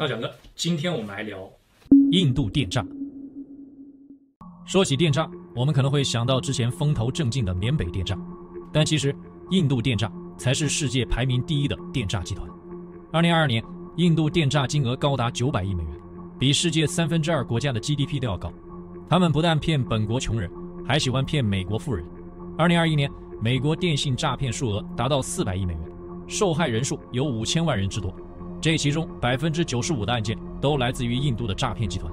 大蒋哥，今天我们来聊印度电诈。说起电诈，我们可能会想到之前风头正劲的缅北电诈，但其实印度电诈才是世界排名第一的电诈集团。二零二二年，印度电诈金额高达九百亿美元，比世界三分之二国家的 GDP 都要高。他们不但骗本国穷人，还喜欢骗美国富人。二零二一年，美国电信诈骗数额达到四百亿美元，受害人数有五千万人之多。这其中百分之九十五的案件都来自于印度的诈骗集团。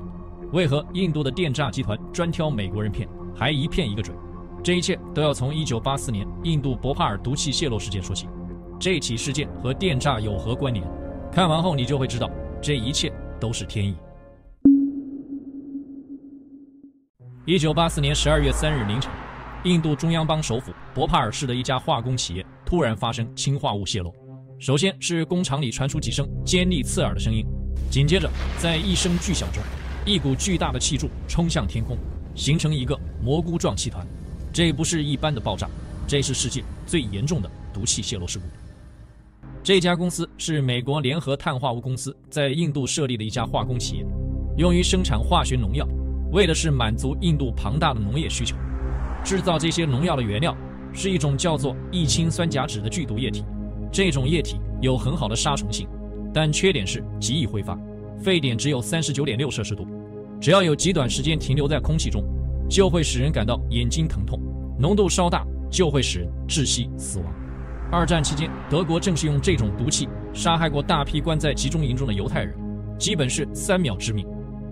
为何印度的电诈集团专挑美国人骗，还一骗一个准？这一切都要从一九八四年印度博帕尔毒气泄漏事件说起。这起事件和电诈有何关联？看完后你就会知道，这一切都是天意。一九八四年十二月三日凌晨，印度中央邦首府博帕尔市的一家化工企业突然发生氰化物泄漏。首先是工厂里传出几声尖利刺耳的声音，紧接着在一声巨响中，一股巨大的气柱冲向天空，形成一个蘑菇状气团。这不是一般的爆炸，这是世界最严重的毒气泄漏事故。这家公司是美国联合碳化物公司在印度设立的一家化工企业，用于生产化学农药，为的是满足印度庞大的农业需求。制造这些农药的原料是一种叫做异氰酸甲酯的剧毒液体。这种液体有很好的杀虫性，但缺点是极易挥发，沸点只有三十九点六摄氏度，只要有极短时间停留在空气中，就会使人感到眼睛疼痛；浓度稍大，就会使人窒息死亡。二战期间，德国正是用这种毒气杀害过大批关在集中营中的犹太人，基本是三秒致命。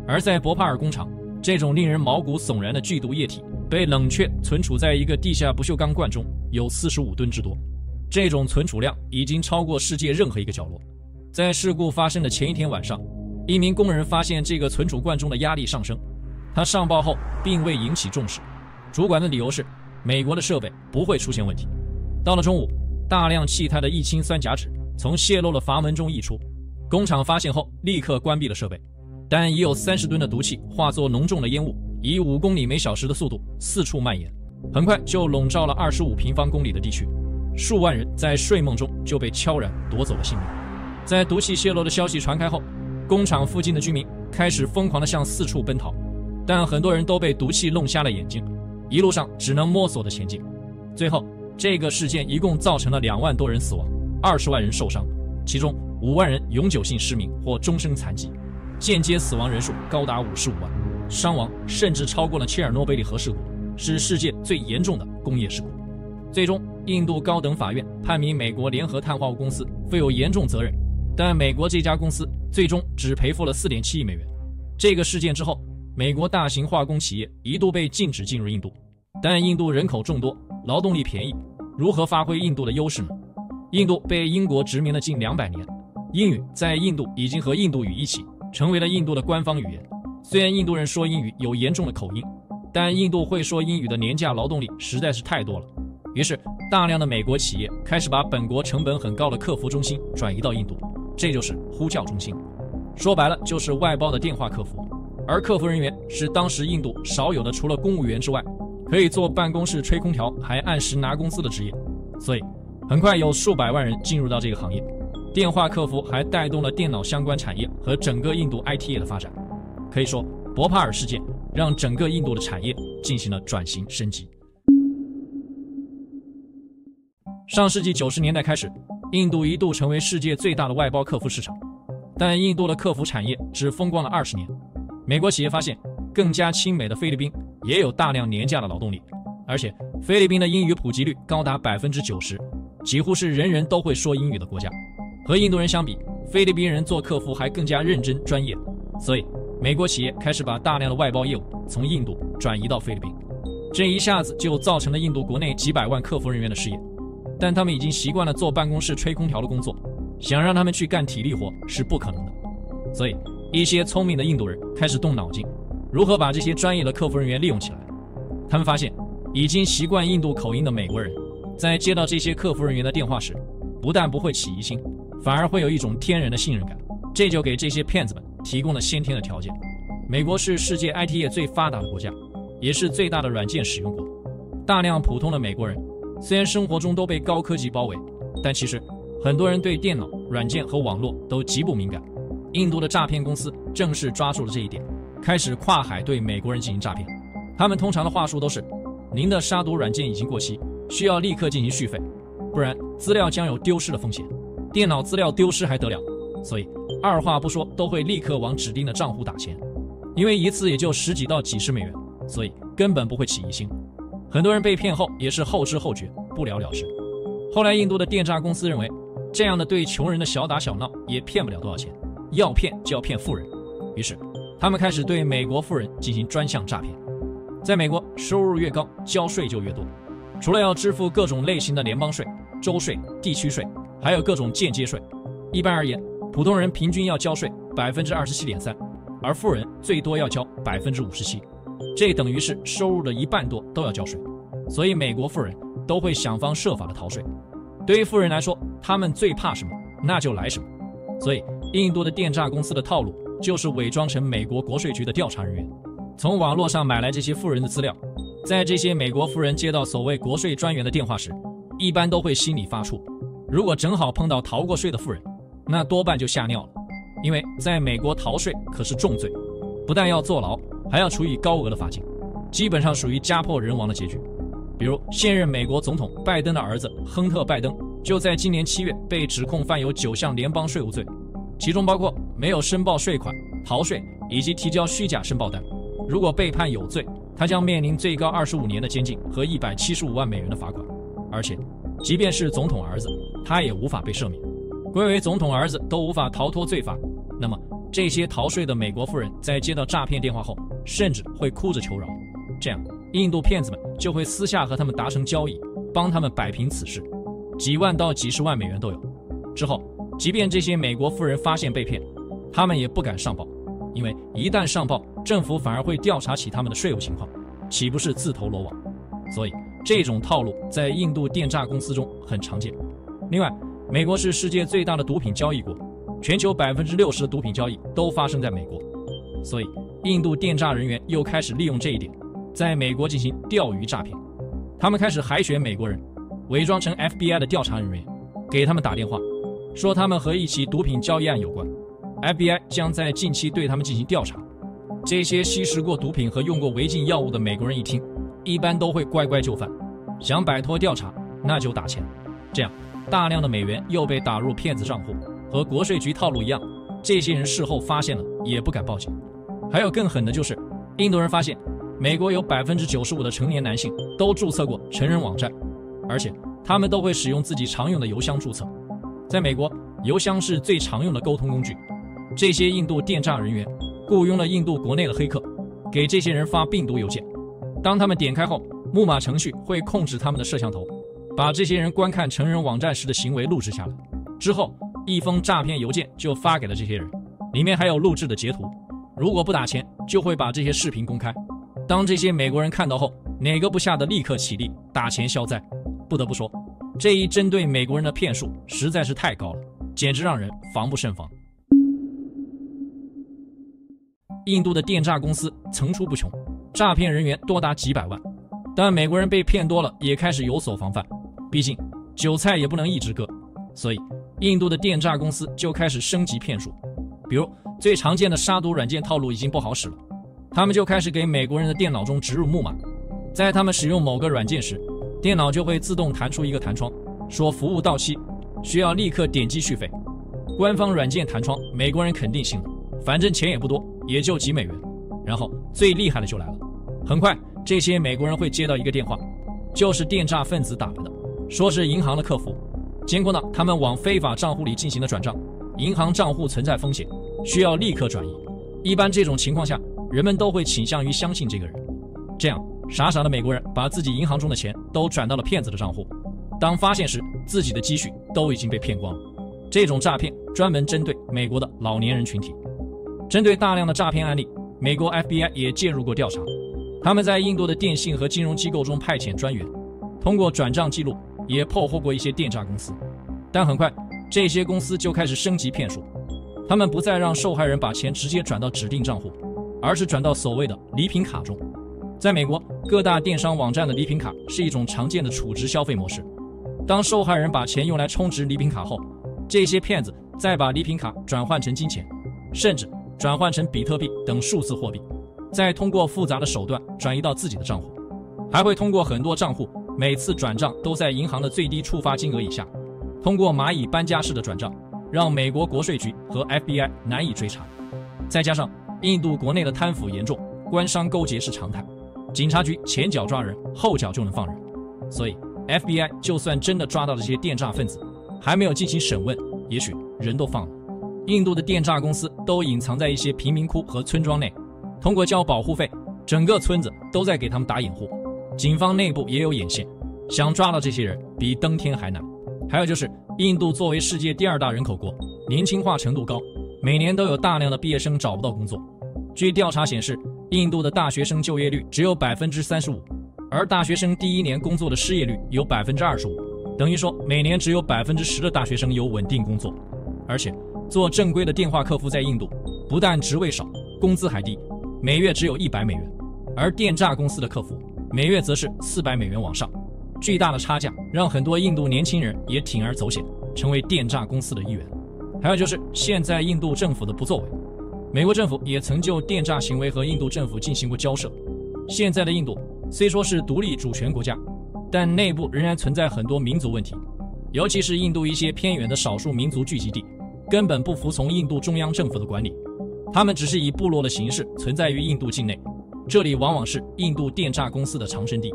而在博帕尔工厂，这种令人毛骨悚然的剧毒液体被冷却存储在一个地下不锈钢罐中，有四十五吨之多。这种存储量已经超过世界任何一个角落。在事故发生的前一天晚上，一名工人发现这个存储罐中的压力上升，他上报后并未引起重视。主管的理由是美国的设备不会出现问题。到了中午，大量气态的异氢酸甲酯从泄漏的阀门中溢出，工厂发现后立刻关闭了设备，但已有三十吨的毒气化作浓重的烟雾，以五公里每小时的速度四处蔓延，很快就笼罩了二十五平方公里的地区。数万人在睡梦中就被悄然夺走了性命。在毒气泄漏的消息传开后，工厂附近的居民开始疯狂地向四处奔逃，但很多人都被毒气弄瞎了眼睛，一路上只能摸索着前进。最后，这个事件一共造成了两万多人死亡，二十万人受伤，其中五万人永久性失明或终身残疾，间接死亡人数高达五十五万，伤亡甚至超过了切尔诺贝利核事故，是世界最严重的工业事故。最终，印度高等法院判明美国联合碳化物公司负有严重责任，但美国这家公司最终只赔付了四点七亿美元。这个事件之后，美国大型化工企业一度被禁止进入印度，但印度人口众多，劳动力便宜，如何发挥印度的优势呢？印度被英国殖民了近两百年，英语在印度已经和印度语一起成为了印度的官方语言。虽然印度人说英语有严重的口音，但印度会说英语的廉价劳动力实在是太多了。于是，大量的美国企业开始把本国成本很高的客服中心转移到印度，这就是呼叫中心。说白了，就是外包的电话客服。而客服人员是当时印度少有的，除了公务员之外，可以坐办公室吹空调还按时拿工资的职业。所以，很快有数百万人进入到这个行业。电话客服还带动了电脑相关产业和整个印度 IT 业的发展。可以说，博帕尔事件让整个印度的产业进行了转型升级。上世纪九十年代开始，印度一度成为世界最大的外包客服市场，但印度的客服产业只风光了二十年。美国企业发现，更加亲美的菲律宾也有大量廉价的劳动力，而且菲律宾的英语普及率高达百分之九十，几乎是人人都会说英语的国家。和印度人相比，菲律宾人做客服还更加认真专业，所以美国企业开始把大量的外包业务从印度转移到菲律宾，这一下子就造成了印度国内几百万客服人员的失业。但他们已经习惯了坐办公室吹空调的工作，想让他们去干体力活是不可能的。所以，一些聪明的印度人开始动脑筋，如何把这些专业的客服人员利用起来。他们发现，已经习惯印度口音的美国人，在接到这些客服人员的电话时，不但不会起疑心，反而会有一种天然的信任感。这就给这些骗子们提供了先天的条件。美国是世界 IT 业最发达的国家，也是最大的软件使用国，大量普通的美国人。虽然生活中都被高科技包围，但其实很多人对电脑、软件和网络都极不敏感。印度的诈骗公司正是抓住了这一点，开始跨海对美国人进行诈骗。他们通常的话术都是：您的杀毒软件已经过期，需要立刻进行续费，不然资料将有丢失的风险。电脑资料丢失还得了？所以二话不说都会立刻往指定的账户打钱，因为一次也就十几到几十美元，所以根本不会起疑心。很多人被骗后也是后知后觉，不了了之。后来印度的电诈公司认为，这样的对穷人的小打小闹也骗不了多少钱，要骗就要骗富人。于是他们开始对美国富人进行专项诈骗。在美国，收入越高，交税就越多。除了要支付各种类型的联邦税、州税、地区税，还有各种间接税。一般而言，普通人平均要交税百分之二十七点三，而富人最多要交百分之五十七，这等于是收入的一半多都要交税。所以美国富人都会想方设法的逃税。对于富人来说，他们最怕什么，那就来什么。所以印度的电诈公司的套路就是伪装成美国国税局的调查人员，从网络上买来这些富人的资料。在这些美国富人接到所谓国税专员的电话时，一般都会心里发怵。如果正好碰到逃过税的富人，那多半就吓尿了，因为在美国逃税可是重罪，不但要坐牢，还要处以高额的罚金，基本上属于家破人亡的结局。比如现任美国总统拜登的儿子亨特·拜登，就在今年七月被指控犯有九项联邦税务罪，其中包括没有申报税款、逃税以及提交虚假申报单。如果被判有罪，他将面临最高二十五年的监禁和一百七十五万美元的罚款，而且，即便是总统儿子，他也无法被赦免。归为总统儿子都无法逃脱罪罚，那么这些逃税的美国富人在接到诈骗电话后，甚至会哭着求饶。这样，印度骗子们就会私下和他们达成交易，帮他们摆平此事，几万到几十万美元都有。之后，即便这些美国富人发现被骗，他们也不敢上报，因为一旦上报，政府反而会调查起他们的税务情况，岂不是自投罗网？所以，这种套路在印度电诈公司中很常见。另外，美国是世界最大的毒品交易国，全球百分之六十的毒品交易都发生在美国，所以印度电诈人员又开始利用这一点，在美国进行钓鱼诈骗。他们开始海选美国人，伪装成 FBI 的调查人员，给他们打电话，说他们和一起毒品交易案有关，FBI 将在近期对他们进行调查。这些吸食过毒品和用过违禁药物的美国人一听，一般都会乖乖就范，想摆脱调查，那就打钱，这样。大量的美元又被打入骗子账户，和国税局套路一样，这些人事后发现了也不敢报警。还有更狠的就是，印度人发现美国有百分之九十五的成年男性都注册过成人网站，而且他们都会使用自己常用的邮箱注册。在美国，邮箱是最常用的沟通工具。这些印度电诈人员雇佣了印度国内的黑客，给这些人发病毒邮件。当他们点开后，木马程序会控制他们的摄像头。把这些人观看成人网站时的行为录制下来，之后一封诈骗邮件就发给了这些人，里面还有录制的截图。如果不打钱，就会把这些视频公开。当这些美国人看到后，哪个不吓得立刻起立打钱消灾？不得不说，这一针对美国人的骗术实在是太高了，简直让人防不胜防。印度的电诈公司层出不穷，诈骗人员多达几百万，但美国人被骗多了，也开始有所防范。毕竟，韭菜也不能一直割，所以印度的电诈公司就开始升级骗术。比如，最常见的杀毒软件套路已经不好使了，他们就开始给美国人的电脑中植入木马，在他们使用某个软件时，电脑就会自动弹出一个弹窗，说服务到期，需要立刻点击续费。官方软件弹窗，美国人肯定信了，反正钱也不多，也就几美元。然后最厉害的就来了，很快这些美国人会接到一个电话，就是电诈分子打来的。说是银行的客服，监控到他们往非法账户里进行了转账，银行账户存在风险，需要立刻转移。一般这种情况下，人们都会倾向于相信这个人。这样，傻傻的美国人把自己银行中的钱都转到了骗子的账户，当发现时，自己的积蓄都已经被骗光。这种诈骗专门针对美国的老年人群体。针对大量的诈骗案例，美国 FBI 也介入过调查，他们在印度的电信和金融机构中派遣专员，通过转账记录。也破获过一些电诈公司，但很快这些公司就开始升级骗术，他们不再让受害人把钱直接转到指定账户，而是转到所谓的礼品卡中。在美国，各大电商网站的礼品卡是一种常见的储值消费模式。当受害人把钱用来充值礼品卡后，这些骗子再把礼品卡转换成金钱，甚至转换成比特币等数字货币，再通过复杂的手段转移到自己的账户，还会通过很多账户，每次转账都在银行的最低触发金额以下，通过蚂蚁搬家式的转账，让美国国税局和 FBI 难以追查。再加上印度国内的贪腐严重，官商勾结是常态，警察局前脚抓人，后脚就能放人，所以 FBI 就算真的抓到了这些电诈分子，还没有进行审问，也许人都放了。印度的电诈公司都隐藏在一些贫民窟和村庄内，通过交保护费，整个村子都在给他们打掩护。警方内部也有眼线，想抓到这些人比登天还难。还有就是，印度作为世界第二大人口国，年轻化程度高，每年都有大量的毕业生找不到工作。据调查显示，印度的大学生就业率只有百分之三十五，而大学生第一年工作的失业率有百分之二十五，等于说每年只有百分之十的大学生有稳定工作。而且，做正规的电话客服在印度，不但职位少，工资还低，每月只有一百美元，而电诈公司的客服每月则是四百美元往上。巨大的差价让很多印度年轻人也铤而走险，成为电诈公司的一员。还有就是现在印度政府的不作为。美国政府也曾就电诈行为和印度政府进行过交涉。现在的印度虽说是独立主权国家，但内部仍然存在很多民族问题，尤其是印度一些偏远的少数民族聚集地，根本不服从印度中央政府的管理，他们只是以部落的形式存在于印度境内，这里往往是印度电诈公司的藏身地。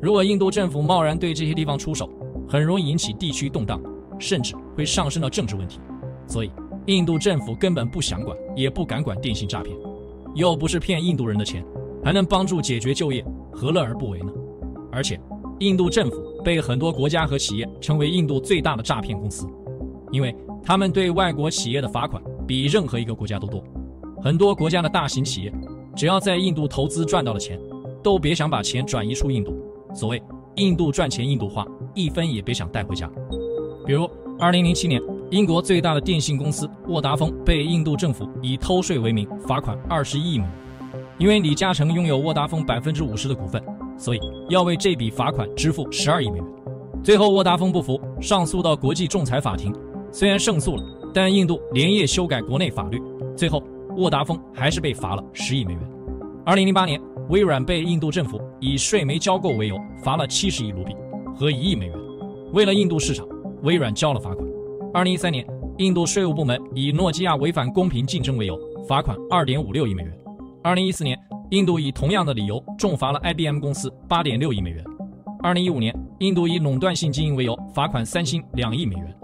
如果印度政府贸然对这些地方出手，很容易引起地区动荡，甚至会上升到政治问题。所以。印度政府根本不想管，也不敢管电信诈骗，又不是骗印度人的钱，还能帮助解决就业，何乐而不为呢？而且，印度政府被很多国家和企业称为印度最大的诈骗公司，因为他们对外国企业的罚款比任何一个国家都多。很多国家的大型企业，只要在印度投资赚到了钱，都别想把钱转移出印度。所谓“印度赚钱，印度花”，一分也别想带回家。比如，二零零七年。英国最大的电信公司沃达丰被印度政府以偷税为名罚款二十亿美元，因为李嘉诚拥有沃达丰百分之五十的股份，所以要为这笔罚款支付十二亿美元。最后沃达丰不服，上诉到国际仲裁法庭，虽然胜诉了，但印度连夜修改国内法律，最后沃达丰还是被罚了十亿美元。二零零八年，微软被印度政府以税没交够为由罚了七十亿卢比，和一亿美元。为了印度市场，微软交了罚款。二零一三年，印度税务部门以诺基亚违反公平竞争为由，罚款二点五六亿美元。二零一四年，印度以同样的理由重罚了 IBM 公司八点六亿美元。二零一五年，印度以垄断性经营为由，罚款三星两亿美元。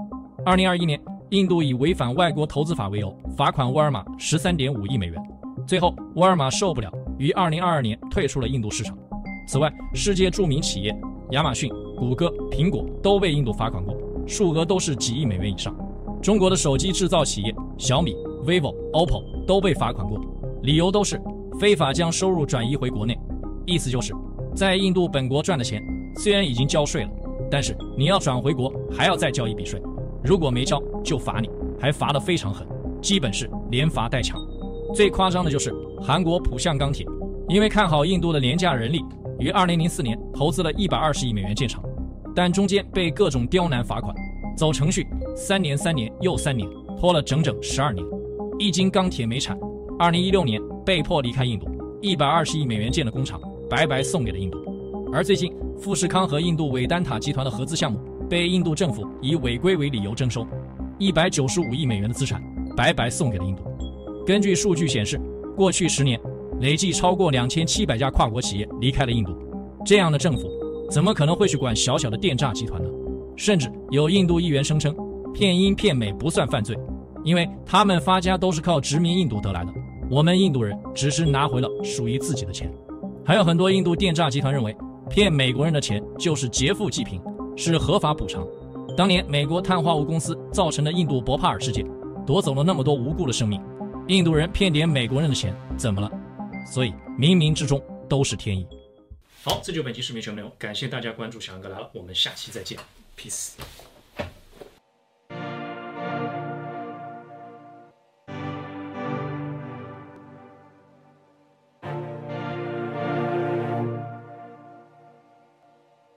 二零二一年，印度以违反外国投资法为由，罚款沃尔玛十三点五亿美元。最后，沃尔玛受不了，于二零二二年退出了印度市场。此外，世界著名企业亚马逊、谷歌、苹果都被印度罚款过。数额都是几亿美元以上。中国的手机制造企业小米、vivo、OPPO 都被罚款过，理由都是非法将收入转移回国内。意思就是，在印度本国赚的钱虽然已经交税了，但是你要转回国还要再交一笔税，如果没交就罚你，还罚得非常狠，基本是连罚带抢。最夸张的就是韩国浦项钢铁，因为看好印度的廉价人力，于2004年投资了一百二十亿美元建厂。但中间被各种刁难罚款，走程序三年三年又三年，拖了整整十二年。一斤钢铁没产，二零一六年被迫离开印度，一百二十亿美元建的工厂白白送给了印度。而最近富士康和印度伟丹塔集团的合资项目被印度政府以违规为理由征收，一百九十五亿美元的资产白白送给了印度。根据数据显示，过去十年累计超过两千七百家跨国企业离开了印度。这样的政府。怎么可能会去管小小的电诈集团呢？甚至有印度议员声称，骗英骗美不算犯罪，因为他们发家都是靠殖民印度得来的。我们印度人只是拿回了属于自己的钱。还有很多印度电诈集团认为，骗美国人的钱就是劫富济贫，是合法补偿。当年美国碳化物公司造成的印度博帕尔事件，夺走了那么多无辜的生命，印度人骗点美国人的钱怎么了？所以冥冥之中都是天意。好，这就本期视频全部内容，感谢大家关注小杨哥来了，我们下期再见，peace。